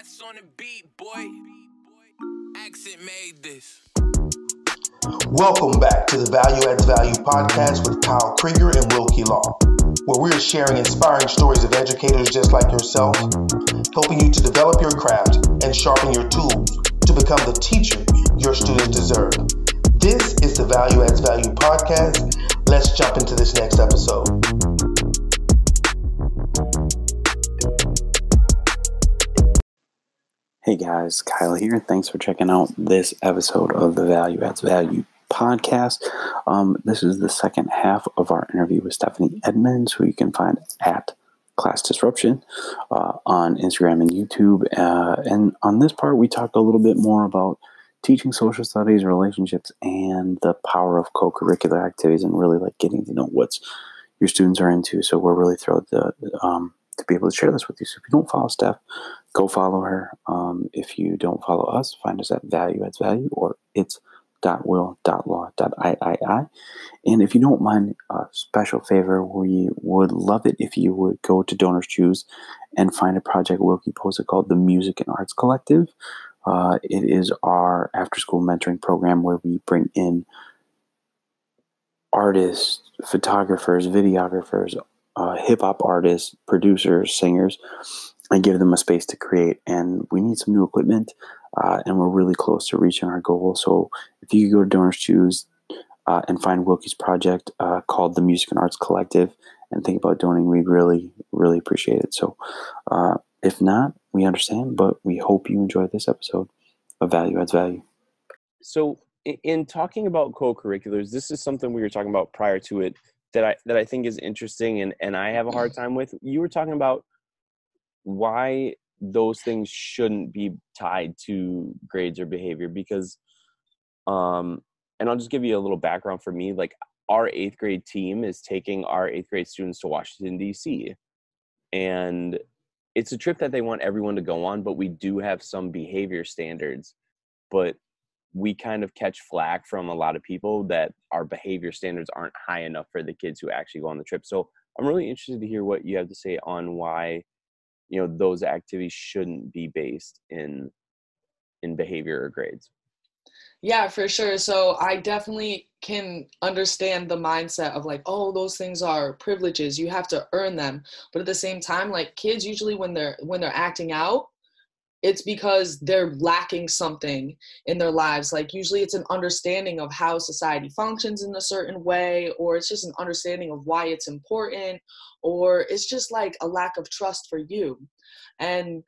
On the beat, boy. Accent made this. Welcome back to the Value Adds Value podcast with Kyle Krieger and Wilkie Law, where we're sharing inspiring stories of educators just like yourself, helping you to develop your craft and sharpen your tools to become the teacher your students deserve. This is the Value Adds Value podcast. Let's jump into this next episode. Hey guys, Kyle here. Thanks for checking out this episode of the Value Adds Value podcast. Um, this is the second half of our interview with Stephanie Edmonds, who you can find at Class Disruption uh, on Instagram and YouTube. Uh, and on this part, we talked a little bit more about teaching social studies, relationships, and the power of co-curricular activities, and really like getting to know what's your students are into. So we're really thrilled to um, to be able to share this with you. So if you don't follow Steph, go follow her. Um, if you don't follow us, find us at Value Adds Value or it's dot will dot law dot iii and if you don't mind a special favor we would love it if you would go to donors choose and find a project wilkie posted called the music and arts collective uh, it is our after school mentoring program where we bring in artists, photographers, videographers, uh, hip hop artists, producers, singers, and give them a space to create. And we need some new equipment, uh, and we're really close to reaching our goal. So if you go to Donors Choose uh, and find Wilkie's project uh, called the Music and Arts Collective and think about donating, we'd really, really appreciate it. So uh, if not, we understand, but we hope you enjoy this episode of Value Adds Value. So, in talking about co-curriculars, this is something we were talking about prior to it that I that I think is interesting, and and I have a hard time with. You were talking about why those things shouldn't be tied to grades or behavior because, um, and I'll just give you a little background for me. Like our eighth grade team is taking our eighth grade students to Washington D.C. and it's a trip that they want everyone to go on, but we do have some behavior standards. But we kind of catch flack from a lot of people that our behavior standards aren't high enough for the kids who actually go on the trip. So I'm really interested to hear what you have to say on why, you know, those activities shouldn't be based in in behavior or grades. Yeah, for sure. So I definitely can understand the mindset of like, oh, those things are privileges. You have to earn them. But at the same time, like kids usually when they're when they're acting out, it's because they're lacking something in their lives. Like usually it's an understanding of how society functions in a certain way, or it's just an understanding of why it's important, or it's just like a lack of trust for you. And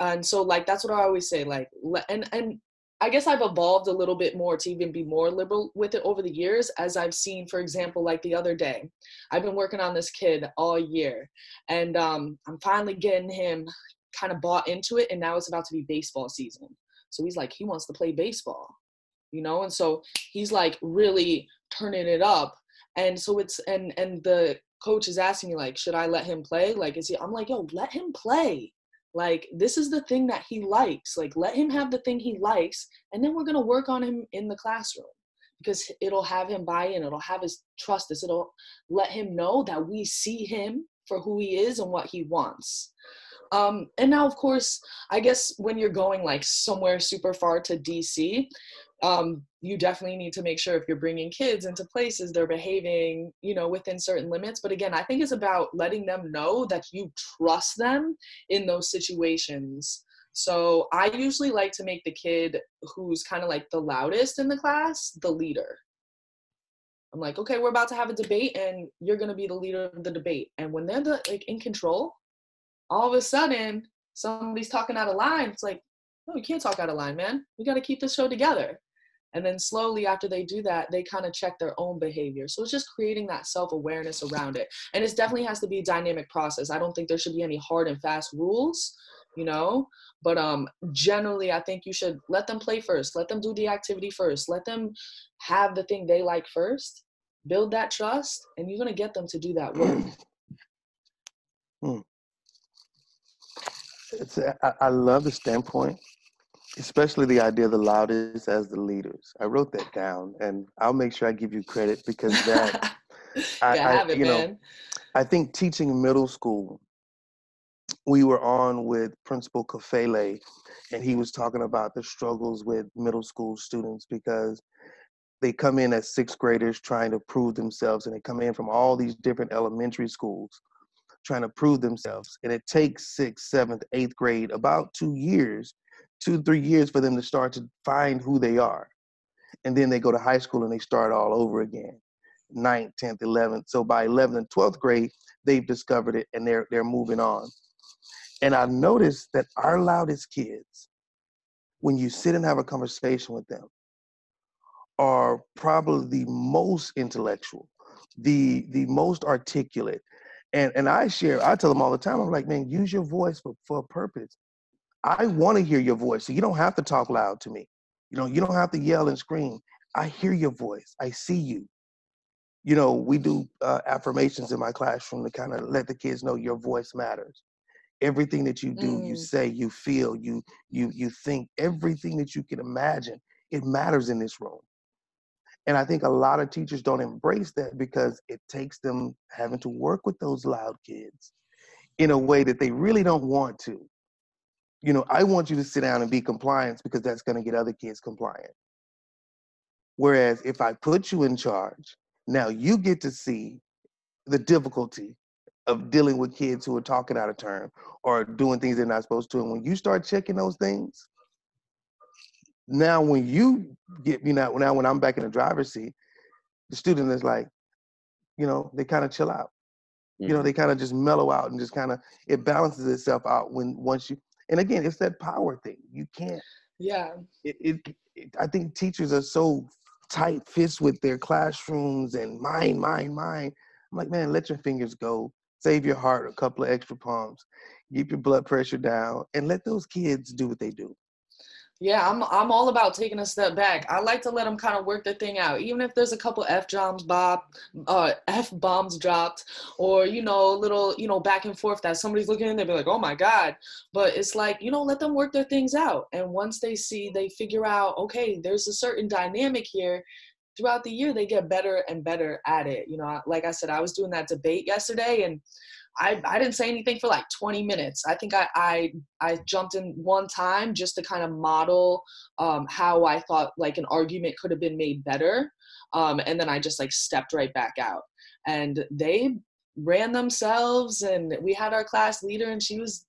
and so like that's what I always say, like and and I guess I've evolved a little bit more to even be more liberal with it over the years, as I've seen, for example, like the other day, I've been working on this kid all year, and um, I'm finally getting him kind of bought into it, and now it's about to be baseball season. So he's like, he wants to play baseball, you know, and so he's like really turning it up, and so it's and and the coach is asking me like, should I let him play? Like, is he? I'm like, yo, let him play like, this is the thing that he likes. Like, let him have the thing he likes, and then we're going to work on him in the classroom because it'll have him buy in, it'll have his trust us, it'll let him know that we see him for who he is and what he wants. Um, and now, of course, I guess when you're going like somewhere super far to DC, um, you definitely need to make sure if you're bringing kids into places they're behaving you know within certain limits. But again i think it's about letting them know that you trust them in those situations. So i usually like to make the kid who's kind of like the loudest in the class the leader. I'm like okay we're about to have a debate and you're going to be the leader of the debate. And when they're the like in control all of a sudden somebody's talking out of line it's like no you can't talk out of line man we got to keep this show together and then slowly after they do that, they kind of check their own behavior. So it's just creating that self awareness around it. And it definitely has to be a dynamic process. I don't think there should be any hard and fast rules, you know? But um, generally, I think you should let them play first. Let them do the activity first. Let them have the thing they like first. Build that trust, and you're going to get them to do that work. Hmm. It's, I, I love the standpoint especially the idea of the loudest as the leaders. I wrote that down, and I'll make sure I give you credit because that. I, I it, you man. know, I think teaching middle school we were on with Principal Kafele, and he was talking about the struggles with middle school students because they come in as sixth graders trying to prove themselves, and they come in from all these different elementary schools trying to prove themselves. And it takes sixth, seventh, eighth grade about two years, two, three years for them to start to find who they are. And then they go to high school and they start all over again. Ninth, 10th, 11th. So by 11th and 12th grade, they've discovered it and they're, they're moving on. And I noticed that our loudest kids, when you sit and have a conversation with them, are probably the most intellectual, the the most articulate. And and I share, I tell them all the time, I'm like, man, use your voice for, for a purpose. I want to hear your voice. So you don't have to talk loud to me. You know, you don't have to yell and scream. I hear your voice. I see you. You know, we do uh, affirmations in my classroom to kind of let the kids know your voice matters. Everything that you do, mm. you say, you feel, you you you think, everything that you can imagine, it matters in this room. And I think a lot of teachers don't embrace that because it takes them having to work with those loud kids in a way that they really don't want to. You know, I want you to sit down and be compliant because that's going to get other kids compliant. Whereas if I put you in charge, now you get to see the difficulty of dealing with kids who are talking out of turn or doing things they're not supposed to. And when you start checking those things, now when you get you know now when i'm back in the driver's seat the student is like you know they kind of chill out. Mm-hmm. you know mm-hmm. they kind of just mellow out and just kind of it balances itself out when once you and again it's that power thing. You can't yeah. it, it, it i think teachers are so tight fists with their classrooms and mind mind mind i'm like man let your fingers go. Save your heart a couple of extra pumps. Keep your blood pressure down and let those kids do what they do yeah, I'm I'm all about taking a step back. I like to let them kind of work the thing out, even if there's a couple f bombs, bob, uh, f bombs dropped, or you know, little you know back and forth that somebody's looking and they be like, oh my god. But it's like you know, let them work their things out, and once they see, they figure out, okay, there's a certain dynamic here. Throughout the year, they get better and better at it. You know, like I said, I was doing that debate yesterday, and I, I didn't say anything for like 20 minutes. I think I, I, I jumped in one time just to kind of model um, how I thought like an argument could have been made better. Um, and then I just like stepped right back out. And they ran themselves, and we had our class leader, and she was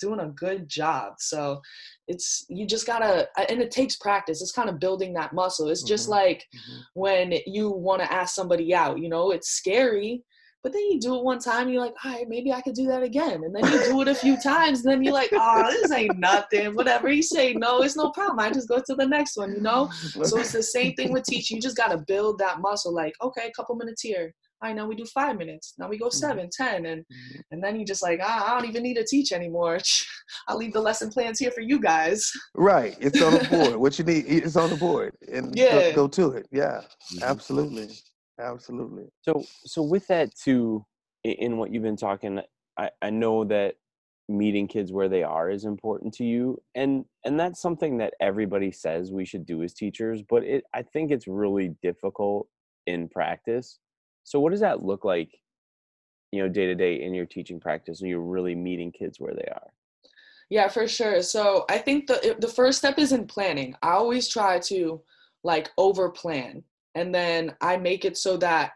doing a good job. So it's you just gotta and it takes practice. It's kind of building that muscle. It's just mm-hmm. like mm-hmm. when you want to ask somebody out, you know, it's scary but then you do it one time, you're like, all right, maybe I could do that again. And then you do it a few times, and then you're like, oh, this ain't nothing. Whatever you say, no, it's no problem. I just go to the next one, you know? So it's the same thing with teaching. You just got to build that muscle. Like, okay, a couple minutes here. All right, now we do five minutes. Now we go mm-hmm. seven, ten, and mm-hmm. and then you just like, ah, I don't even need to teach anymore. I'll leave the lesson plans here for you guys. Right, it's on the board. what you need, it's on the board, and yeah, go, go to it. Yeah, mm-hmm. absolutely. Absolutely. So, so with that too, in what you've been talking, I, I know that meeting kids where they are is important to you, and and that's something that everybody says we should do as teachers, but it I think it's really difficult in practice. So, what does that look like, you know, day to day in your teaching practice, when you're really meeting kids where they are? Yeah, for sure. So I think the the first step is in planning. I always try to like over plan and then I make it so that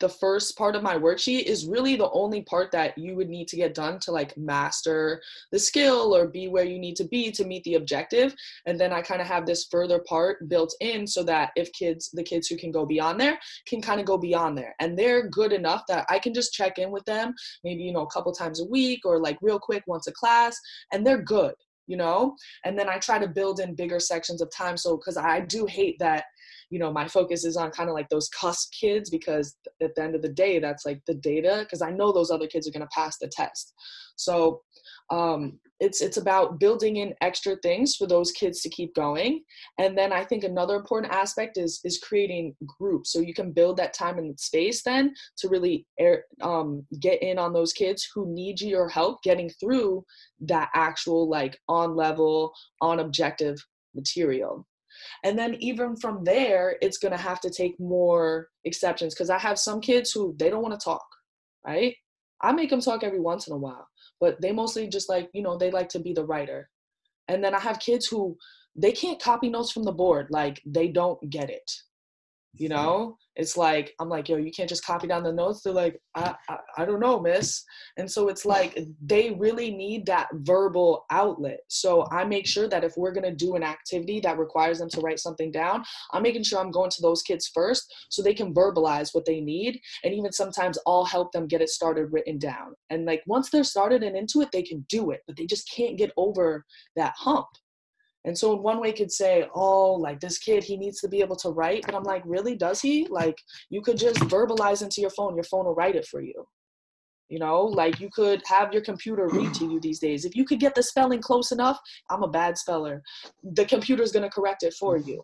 the first part of my worksheet is really the only part that you would need to get done to like master the skill or be where you need to be to meet the objective. And then i kind of have this further part built in so that if kids the kids who can go beyond there can kind of go beyond there. And they're good enough that i can just check in with them maybe you know a couple times a week or like real quick once a class and they're good you know? And then i try to build in bigger sections of time. So because i do hate that you know my focus is on kind of like those cusp kids because at the end of the day that's like the data because i know those other kids are going to pass the test. So um, it's it's about building in extra things for those kids to keep going. And then i think another important aspect is is creating groups. So you can build that time and space then to really air, um, get in on those kids who need your help getting through that actual like on level on objective material. And then even from there, it's going to have to take more exceptions because I have some kids who they don't want to talk, right? I make them talk every once in a while, but they mostly just like, you know, they like to be the writer. And then I have kids who they can't copy notes from the board. Like they don't get it you know? It's like i'm like yo you can't just copy down the notes. They're like I, I, I don't know miss. And so it's like they really need that verbal outlet. So i make sure that if we're going to do an activity that requires them to write something down i'm making sure i'm going to those kids first so they can verbalize what they need and even sometimes i'll help them get it started written down. And like once they're started and into it they can do it but they just can't get over that hump and so in one way could say, oh, like this kid, he needs to be able to write. But I'm like, really? Does he? Like you could just verbalize into your phone. Your phone will write it for you. You know, like you could have your computer read to you these days. If you could get the spelling close enough, I'm a bad speller. The computer's gonna correct it for you.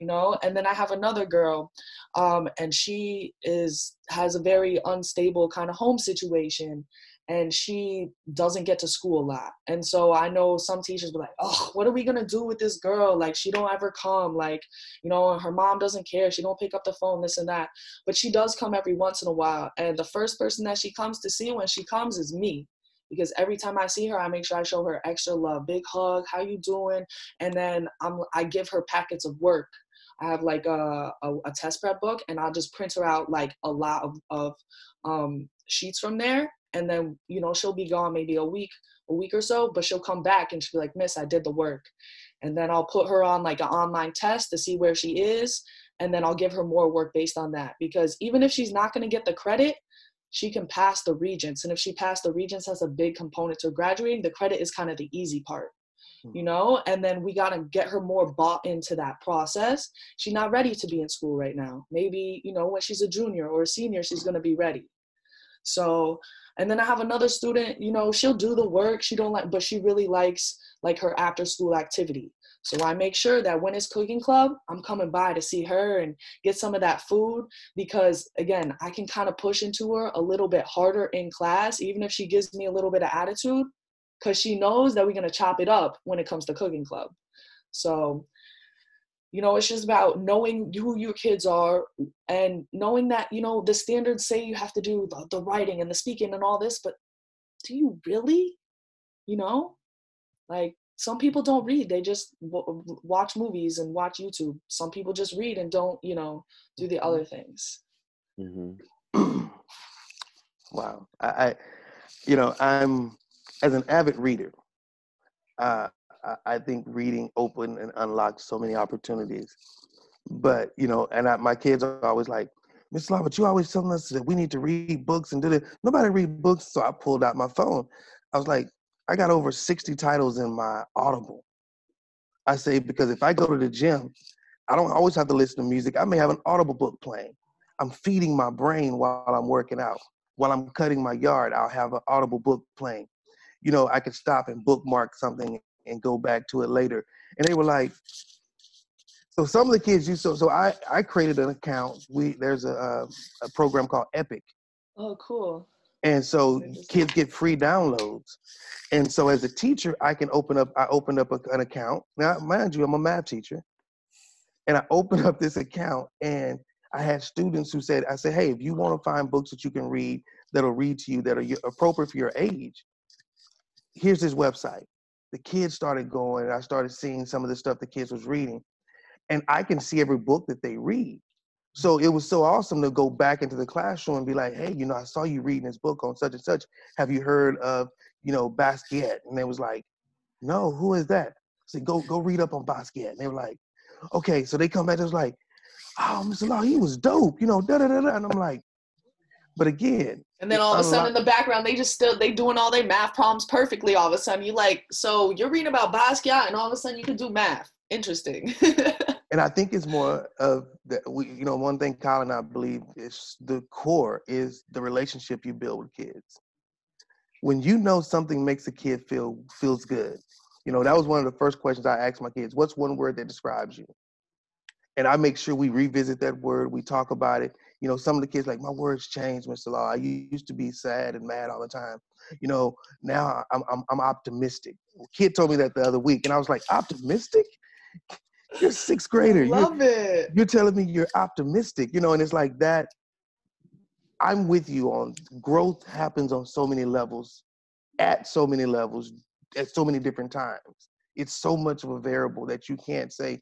You know, and then I have another girl, um, and she is has a very unstable kind of home situation and she doesn't get to school a lot. And so I know some teachers be like, "Oh, what are we gonna do with this girl? Like, she don't ever come. Like, you know, her mom doesn't care. She don't pick up the phone, this and that. But she does come every once in a while. And the first person that she comes to see when she comes is me, because every time I see her, I make sure I show her extra love, big hug, how you doing? And then I'm I give her packets of work. I have like a, a, a test prep book, and I'll just print her out like a lot of, of um, sheets from there and then you know she'll be gone maybe a week a week or so but she'll come back and she'll be like miss i did the work. And then i'll put her on like an online test to see where she is and then i'll give her more work based on that. Because even if she's not going to get the credit she can pass the regents and if she passed the regents has a big component to graduating the credit is kind of the easy part hmm. you know? And then we got to get her more bought into that process. She's not ready to be in school right now. Maybe you know when she's a junior or a senior she's going to be ready. So and then I have another student, you know, she'll do the work, she don't like, but she really likes like her after school activity. So I make sure that when it's cooking club, I'm coming by to see her and get some of that food because again, I can kind of push into her a little bit harder in class, even if she gives me a little bit of attitude, because she knows that we're gonna chop it up when it comes to cooking club. So you know it's just about knowing who your kids are and knowing that you know the standards say you have to do the, the writing and the speaking and all this but do you really? You know? Like some people don't read they just w- watch movies and watch youtube. Some people just read and don't you know do the other things. Mm-hmm. wow. I, I you know i'm as an avid reader uh, I think reading opened and unlocked so many opportunities. But you know, and I, my kids are always like, Miss Law, but you always telling us that we need to read books and do it. Nobody read books, so I pulled out my phone. I was like, I got over 60 titles in my Audible. I say because if I go to the gym, I don't always have to listen to music. I may have an Audible book playing. I'm feeding my brain while I'm working out. While I'm cutting my yard, I'll have an Audible book playing. You know, I could stop and bookmark something and go back to it later. And they were like, so some of the kids use so so I I created an account. We there's a a, a program called Epic. Oh, cool. And so kids get free downloads. And so as a teacher, I can open up. I opened up a, an account. Now, mind you, I'm a math teacher, and I opened up this account, and I had students who said, "I said, hey, if you want to find books that you can read that'll read to you that are appropriate for your age, here's this website the kids started going. And I started seeing some of the stuff the kids was reading, and I can see every book that they read. So it was so awesome to go back into the classroom and be like, "Hey, you know, I saw you reading this book on such and such. Have you heard of, you know, Basquiat?" And they was like, "No, who is that?" I said, "Go, go read up on Basquiat." And they were like, "Okay." So they come back. It was like, "Oh, Mr. Law, he was dope," you know, da da da da. And I'm like, but again, and then all of a sudden in the background, they just still they doing all their math problems perfectly. All of a sudden, you like, so you're reading about Basquiat, and all of a sudden you can do math. Interesting. and I think it's more of that. We, you know, one thing Kyle and I believe is the core is the relationship you build with kids. When you know something makes a kid feel feels good, you know that was one of the first questions I asked my kids. What's one word that describes you? And I make sure we revisit that word. We talk about it you know, some of the kids like my words changed, Mr. Law. I used to be sad and mad all the time. You know, now I'm I'm, I'm optimistic. A kid told me that the other week, and I was like, optimistic? You're sixth grader. love you're, it. You're telling me you're optimistic, you know, and it's like that. I'm with you on growth happens on so many levels, at so many levels, at so many different times. It's so much of a variable that you can't say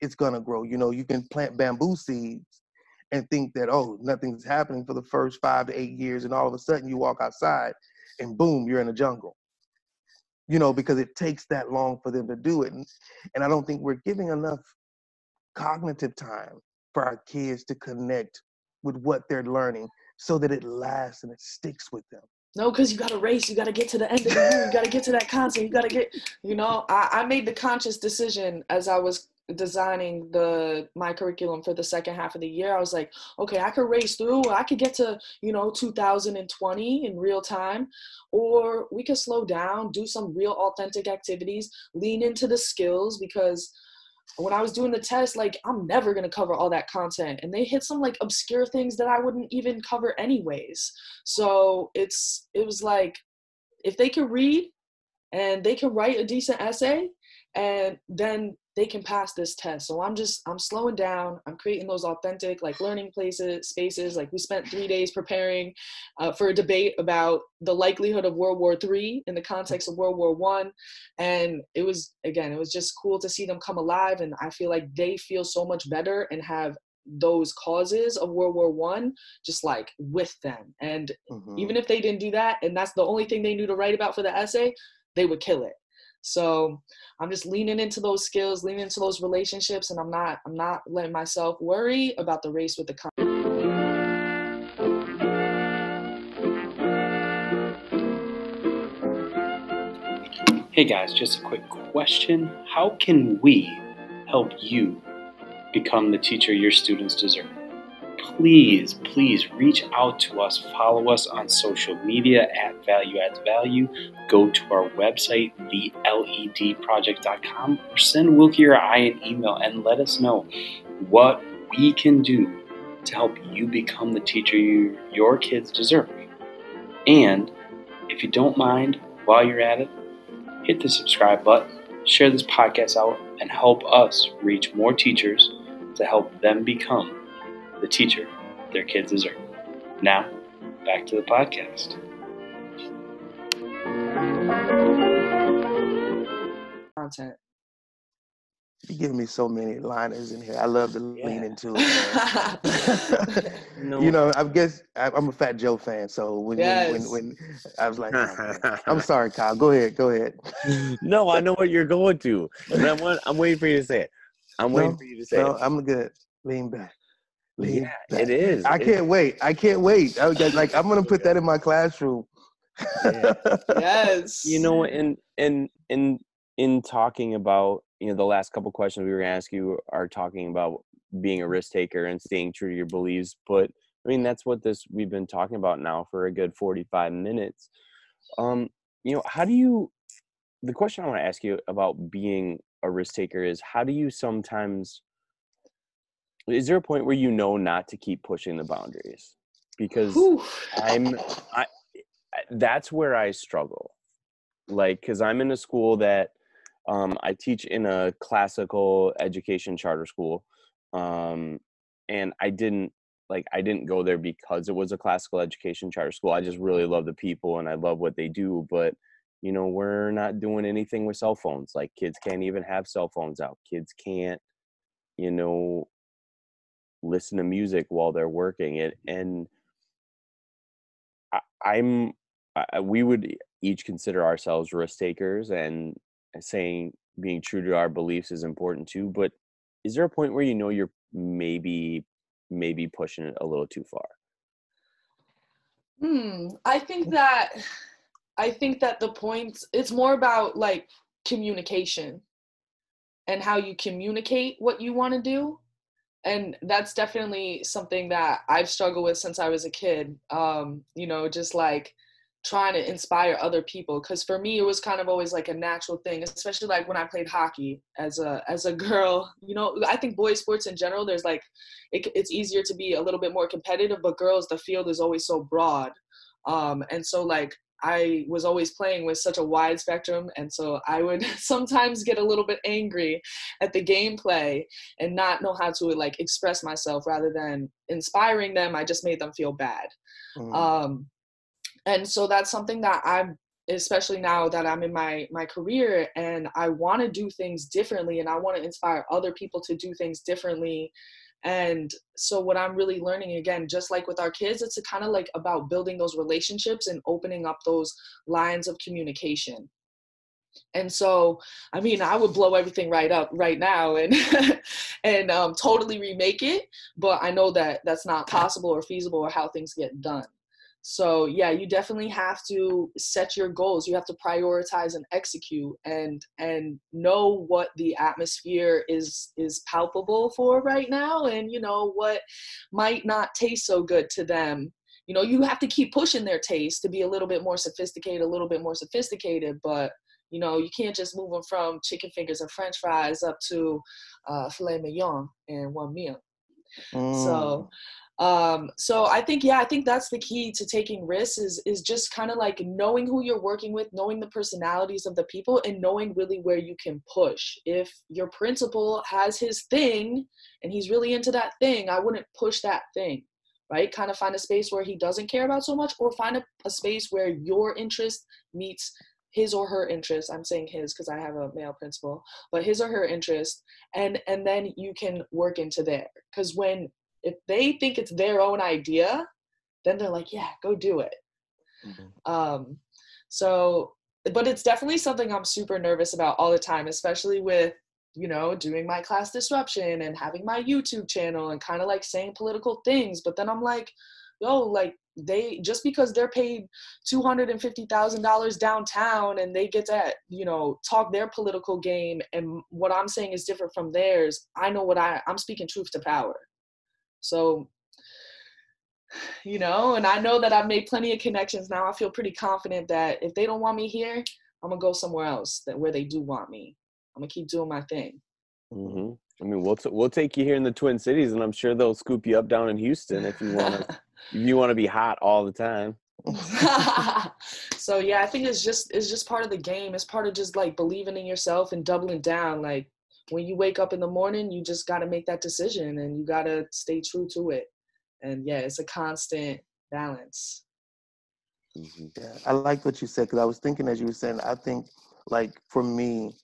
it's gonna grow. You know, you can plant bamboo seeds and think that oh nothing's happening for the first five to eight years, and all of a sudden you walk outside and boom, you're in a jungle. You know, because it takes that long for them to do it, and, and I don't think we're giving enough cognitive time for our kids to connect with what they're learning so that it lasts and it sticks with them. No, because you got to race. You got to get to the end of the year. You got to get to that concert. You got to get, you know, I, I made the conscious decision as I was designing the my curriculum for the second half of the year i was like okay i could race through i could get to you know 2020 in real time or we could slow down do some real authentic activities lean into the skills because when I was doing the test, like I'm never gonna cover all that content, and they hit some like obscure things that I wouldn't even cover anyways. So it's it was like if they can read and they can write a decent essay, and then they can pass this test. So I'm just I'm slowing down. I'm creating those authentic like learning places spaces. Like we spent three days preparing uh, for a debate about the likelihood of World War III in the context of World War One, and it was again it was just cool to see them come alive. And I feel like they feel so much better and have those causes of World War One just like with them. And mm-hmm. even if they didn't do that, and that's the only thing they knew to write about for the essay, they would kill it. So I'm just leaning into those skills, leaning into those relationships, and I'm not I'm not letting myself worry about the race with the. Con- hey guys, just a quick question: How can we help you become the teacher your students deserve? Please, please reach out to us. Follow us on social media at Value Adds Value. Go to our website, theledproject.com, or send Wilkie or I an email and let us know what we can do to help you become the teacher you, your kids deserve. And if you don't mind, while you're at it, hit the subscribe button, share this podcast out, and help us reach more teachers to help them become the teacher their kids deserve. Now, back to the podcast. Content. You give me so many liners in here. I love to yeah. lean into it. no. You know, I guess I'm a Fat Joe fan, so when yes. when, when, when, I was like, oh, I'm sorry, Kyle. Go ahead, go ahead. no, I know what you're going to, and I'm, I'm waiting for you to say it. I'm waiting no, for you to say no, it. I'm good. Lean back. Yeah, it is. I can't wait. I can't wait. I was like, I'm gonna put that in my classroom. Yeah. yes. You know, in in in in talking about you know the last couple questions we were gonna ask you are talking about being a risk taker and staying true to your beliefs, but I mean that's what this we've been talking about now for a good 45 minutes. Um, you know, how do you? The question I want to ask you about being a risk taker is how do you sometimes is there a point where you know not to keep pushing the boundaries? Because Whew. i'm i that's where i struggle. Like because i'm in a school that um, i teach in a classical education charter school um, and i didn't like i didn't go there because it was a classical education charter school. I just really love the people and i love what they do but you know we're not doing anything with cell phones. Like kids can't even have cell phones out. Kids can't you know listen to music while they're working it and I, am we would each consider ourselves risk takers and saying being true to our beliefs is important too but is there a point where you know you're maybe maybe pushing it a little too far? Hmm i think that i think that the point it's more about like communication and how you communicate what you want to do and that's definitely something that I've struggled with since I was a kid. Um, you know, just like trying to inspire other people because for me it was kind of always like a natural thing especially like when i played hockey as a as a girl you know i think boys sports in general there's like it, it's easier to be a little bit more competitive but girls the field is always so broad um and so like I was always playing with such a wide spectrum, and so I would sometimes get a little bit angry at the gameplay and not know how to like express myself. Rather than inspiring them, I just made them feel bad. Mm-hmm. Um, and so that's something that I'm especially now that I'm in my my career and I want to do things differently and I want to inspire other people to do things differently and so what i'm really learning again just like with our kids it's kind of like about building those relationships and opening up those lines of communication. And so i mean i would blow everything right up right now and and um, totally remake it but i know that that's not possible or feasible or how things get done so yeah you definitely have to set your goals. You have to prioritize and execute and and know what the atmosphere is is palpable for right now and you know what might not taste so good to them. You know you have to keep pushing their taste to be a little bit more sophisticated a little bit more sophisticated but you know you can't just move them from chicken fingers and french fries up to uh, filet mignon in one meal. Mm. so um, so I think yeah, I think that's the key to taking risks is is just kind of like knowing who you're working with, knowing the personalities of the people, and knowing really where you can push. If your principal has his thing and he's really into that thing, I wouldn't push that thing. Right? Kind of find a space where he doesn't care about so much, or find a, a space where your interest meets his or her interest i'm saying his because i have a male principal but his or her interest and and then you can work into there because when if they think it's their own idea, then they're like, yeah, go do it. Mm-hmm. Um, so, but it's definitely something I'm super nervous about all the time, especially with, you know, doing my class disruption and having my YouTube channel and kind of like saying political things. But then I'm like, yo, like they just because they're paid two hundred and fifty thousand dollars downtown and they get to you know talk their political game and what I'm saying is different from theirs. I know what I I'm speaking truth to power. So, you know, and I know that I've made plenty of connections now. I feel pretty confident that if they don't want me here, I'm gonna go somewhere else that where they do want me. I'm gonna keep doing my thing. Mm-hmm. I mean, we'll t- we'll take you here in the Twin Cities, and I'm sure they'll scoop you up down in Houston if you want to. if you want to be hot all the time. so yeah, I think it's just it's just part of the game. It's part of just like believing in yourself and doubling down. Like when you wake up in the morning, you just got to make that decision and you got to stay true to it. And yeah, it's a constant balance. Mm-hmm. Yeah, I like what you said because I was thinking as you were saying, I think like for me,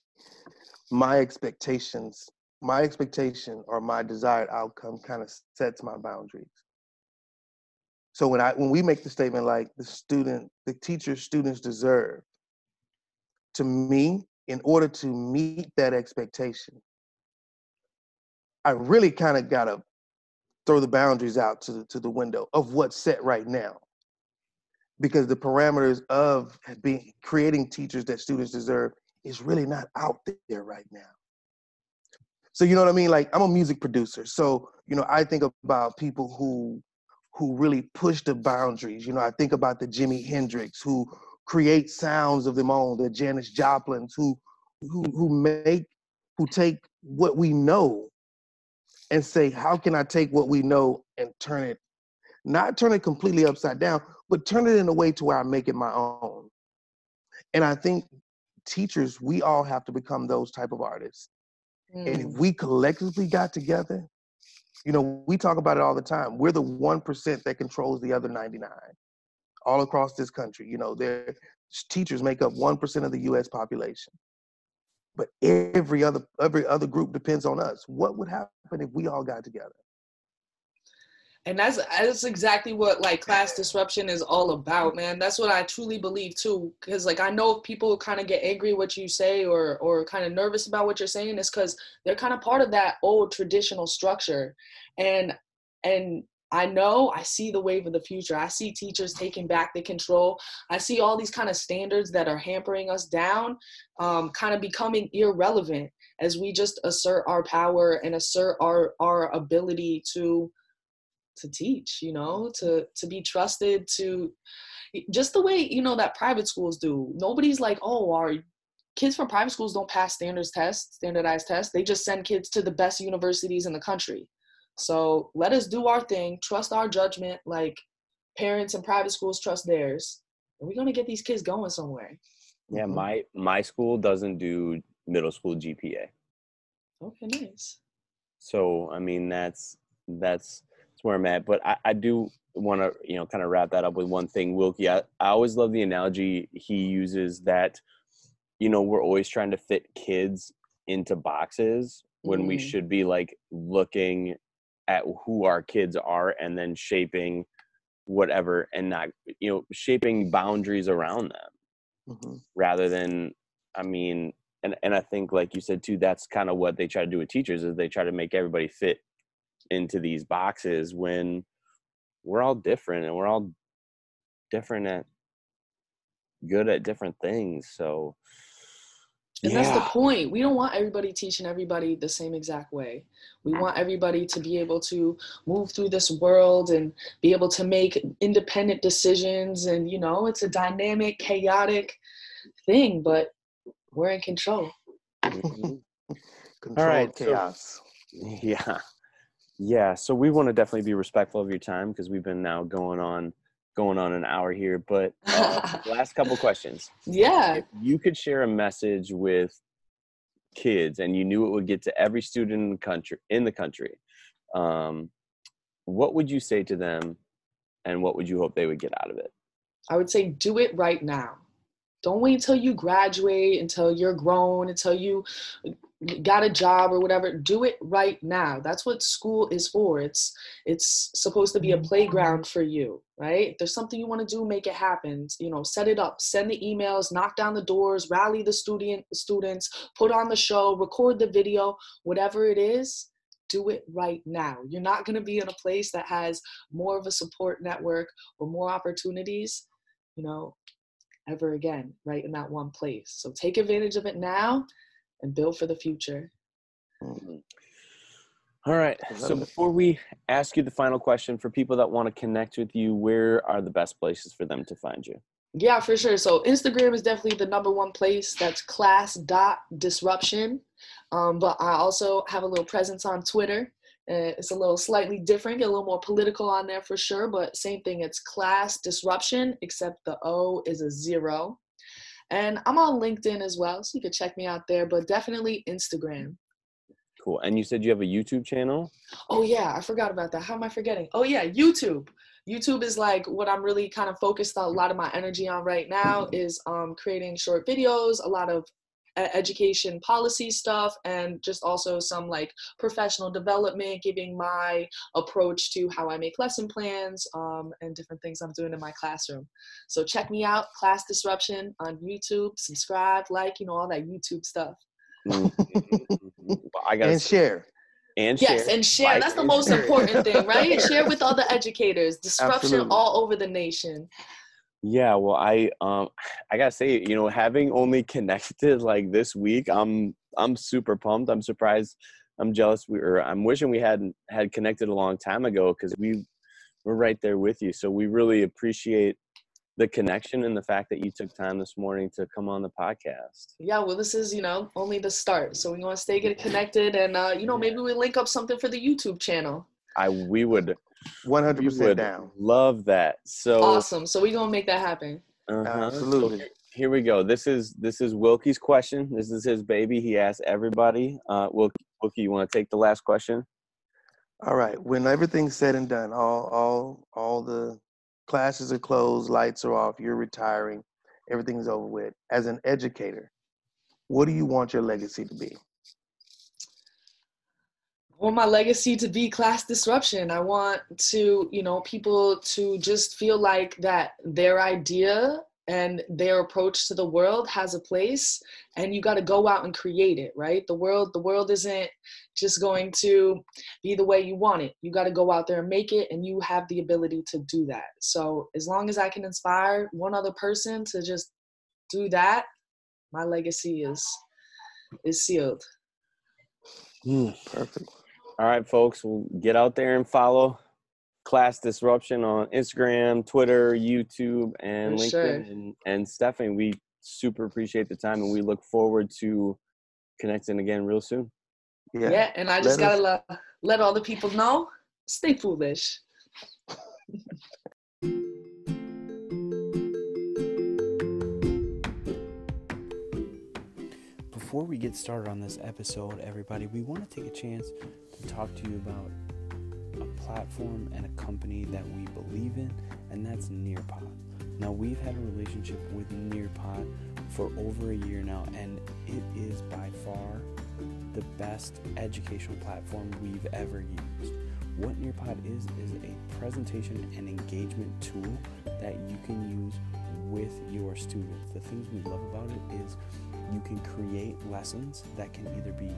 my expectations, my expectation or my desired outcome kind of sets my boundaries. So when I when we make the statement like the student, the teacher students deserve, to me, in order to meet that expectation, I really kind of got to throw the boundaries out to the, to the window of what's set right now. Because the parameters of being creating teachers that students deserve is really not out there right now. So you know what I mean? Like I'm a music producer. So, you know, I think about people who who really push the boundaries. You know, I think about the Jimi Hendrix who create sounds of their own, the Janis Joplins who who who make who take what we know and say, how can I take what we know and turn it, not turn it completely upside down, but turn it in a way to where I make it my own. And I think teachers, we all have to become those type of artists. Mm. And if mm. we collectively got together, you know, we talk about it all the time. We're the 1% that controls the other 99 all across this country. You know, their teachers make up 1% of the US population. But every other every other group depends on us. What would happen if we all got together? and that's that's exactly what like class disruption is all about man that's what i truly believe too because like i know if people kind of get angry what you say or or kind of nervous about what you're saying is because they're kind of part of that old traditional structure and and I know I see the wave of the future. I see teachers taking back the control. I see all these kind of standards that are hampering us down um, kind of becoming irrelevant as we just assert our power and assert our, our ability to to teach you know to to be trusted to just the way you know that private schools do nobody's like oh our kids from private schools don't pass standards tests standardized tests they just send kids to the best universities in the country so let us do our thing, trust our judgment, like parents and private schools trust theirs. and we're gonna get these kids going somewhere. Yeah, Mhm. my my school doesn't do middle school GPA. Okay, nice. So I mean that's that's that's where I'm at. But I, I do want to you know kind of wrap that up with one thing, Wilkie. I, I always love the analogy he uses that you know we're always trying to fit kids into boxes when we Mhm. should be like looking at who our kids are and then shaping whatever and not you know shaping boundaries around them Mhm. rather than i mean and and i think like you said too that's kind of what they try to do with teachers is they try to make everybody fit into these boxes when we're all different and we're all different at good at different things so And that's the point. We don't want everybody teaching everybody the same exact way. We want everybody to be able to move through this world and be able to make independent decisions. And, you know, it's a dynamic, chaotic thing, but we're in control. Mhm. Controlled right, so- chaos. yeah yeah so we want to definitely be respectful of your time because we've been now going on going on an hour here but uh, last couple questions Yeah. if you could share a message with kids and you knew it would get to every student in the country in the country um, what would you say to them and what would you hope they would get out of it I would say do it right now. Don't wait until you graduate, until you're grown, until you got a job or whatever. Do it right now. That's what school is for. It's it's supposed to be a mm-hmm. playground for you, right? If there's something you want to do, make it happen. You know, set it up, send the emails, knock down the doors, rally the student students, put on the show, record the video, whatever it is. Do it right now. You're not going to be in a place that has more of a support network or more opportunities you know, ever again, right in that one place. So take advantage of it now and build for the future. all right so before we ask you the final question for people that want to connect with you where are the best places for them to find you Yeah, for sure. So Instagram is definitely the number one place. That's class dot disruption. Um, but I also have a little presence on Twitter. Uh, it's a little slightly different, get a little more political on there for sure. But same thing, it's class disruption, except the O is a zero. And I'm on LinkedIn as well, so you can check me out there. But definitely Instagram. cool and you said you have a youtube channel Oh yeah, I forgot about that. How am I forgetting? Oh yeah, YouTube. YouTube is like what I'm really kind of focused on a lot of my energy on right now is um, creating short videos, a lot of education policy stuff, and just also some like professional development, giving my approach to how I make lesson plans um, and different things I'm doing in my classroom. So check me out, Class Disruption on YouTube. Subscribe, like, you know, all that YouTube stuff. Mhm, mhm. Well, i gotta and say- share. and Yes, share. and share. Like That's the most share. important thing, right? share with other educators. Disruption Absolutely. all over the nation. Yeah, well, I um, I gotta say, you know, having only connected like this week, I'm I'm super pumped. I'm surprised. I'm jealous. We or I'm wishing we hadn't had connected a long time ago because we we're right there with you. So we really appreciate the connection and the fact that you took time this morning to come on the podcast. Yeah, well, this is, you know, only the start. So we want to stay get connected and, uh, you know, maybe we link up something for the YouTube channel. I we would One hundred we percent down. love that. So Awesome. So we're going to make that happen. uh-huh. Absolutely. here- here we go. This is this is Wilkie's question. This is his baby. He asked everybody. Uh, Wilkie, Wilkie, you want to take the last question? All right. When everything's said and done, all all all the classes are closed, lights are off, you're retiring, everything's over with. As an educator, what do you want your legacy to be? Want my legacy to be class disruption. I want to, you know, people to just feel like that their idea and their approach to the world has a place and you got to go out and create it, right? The world the world isn't just going to be the way you want it. You got to go out there and make it and you have the ability to do that. So, as long as I can inspire one other person to just do that, my legacy is is sealed. Mm, perfect. All right, folks, we'll get out there and follow Class Disruption on Instagram, Twitter, YouTube, and For LinkedIn. sure. And, and Stephanie, we super appreciate the time and we look forward to connecting again real soon. Yeah. Yeah, and I just Let gotta let, let all the people know, stay foolish. before we get started on this episode, everybody, we want to take a chance to talk to you about a platform and a company that we believe in, and that's Nearpod. Now, we've had a relationship with Nearpod for over a year now, and it is by far the best educational platform we've ever used. What Nearpod is, is a presentation and engagement tool that you can use with your students. The things we love about it is you can create lessons that can either be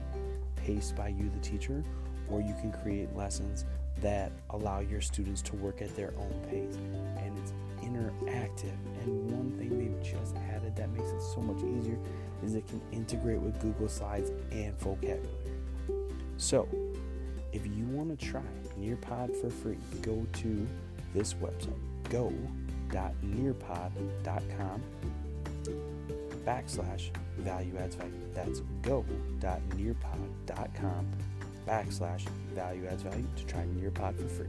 paced by you, the teacher, or you can create lessons that allow your students to work at their own pace. And it's interactive. And one thing they've just added that makes it so much easier is it can integrate with Google Slides and vocabulary. So, if you want to try Nearpod for free, go to this website, go.nearpod.com backslash value adds value. That's go.nearpod.com backslash value adds value to try Nearpod for free.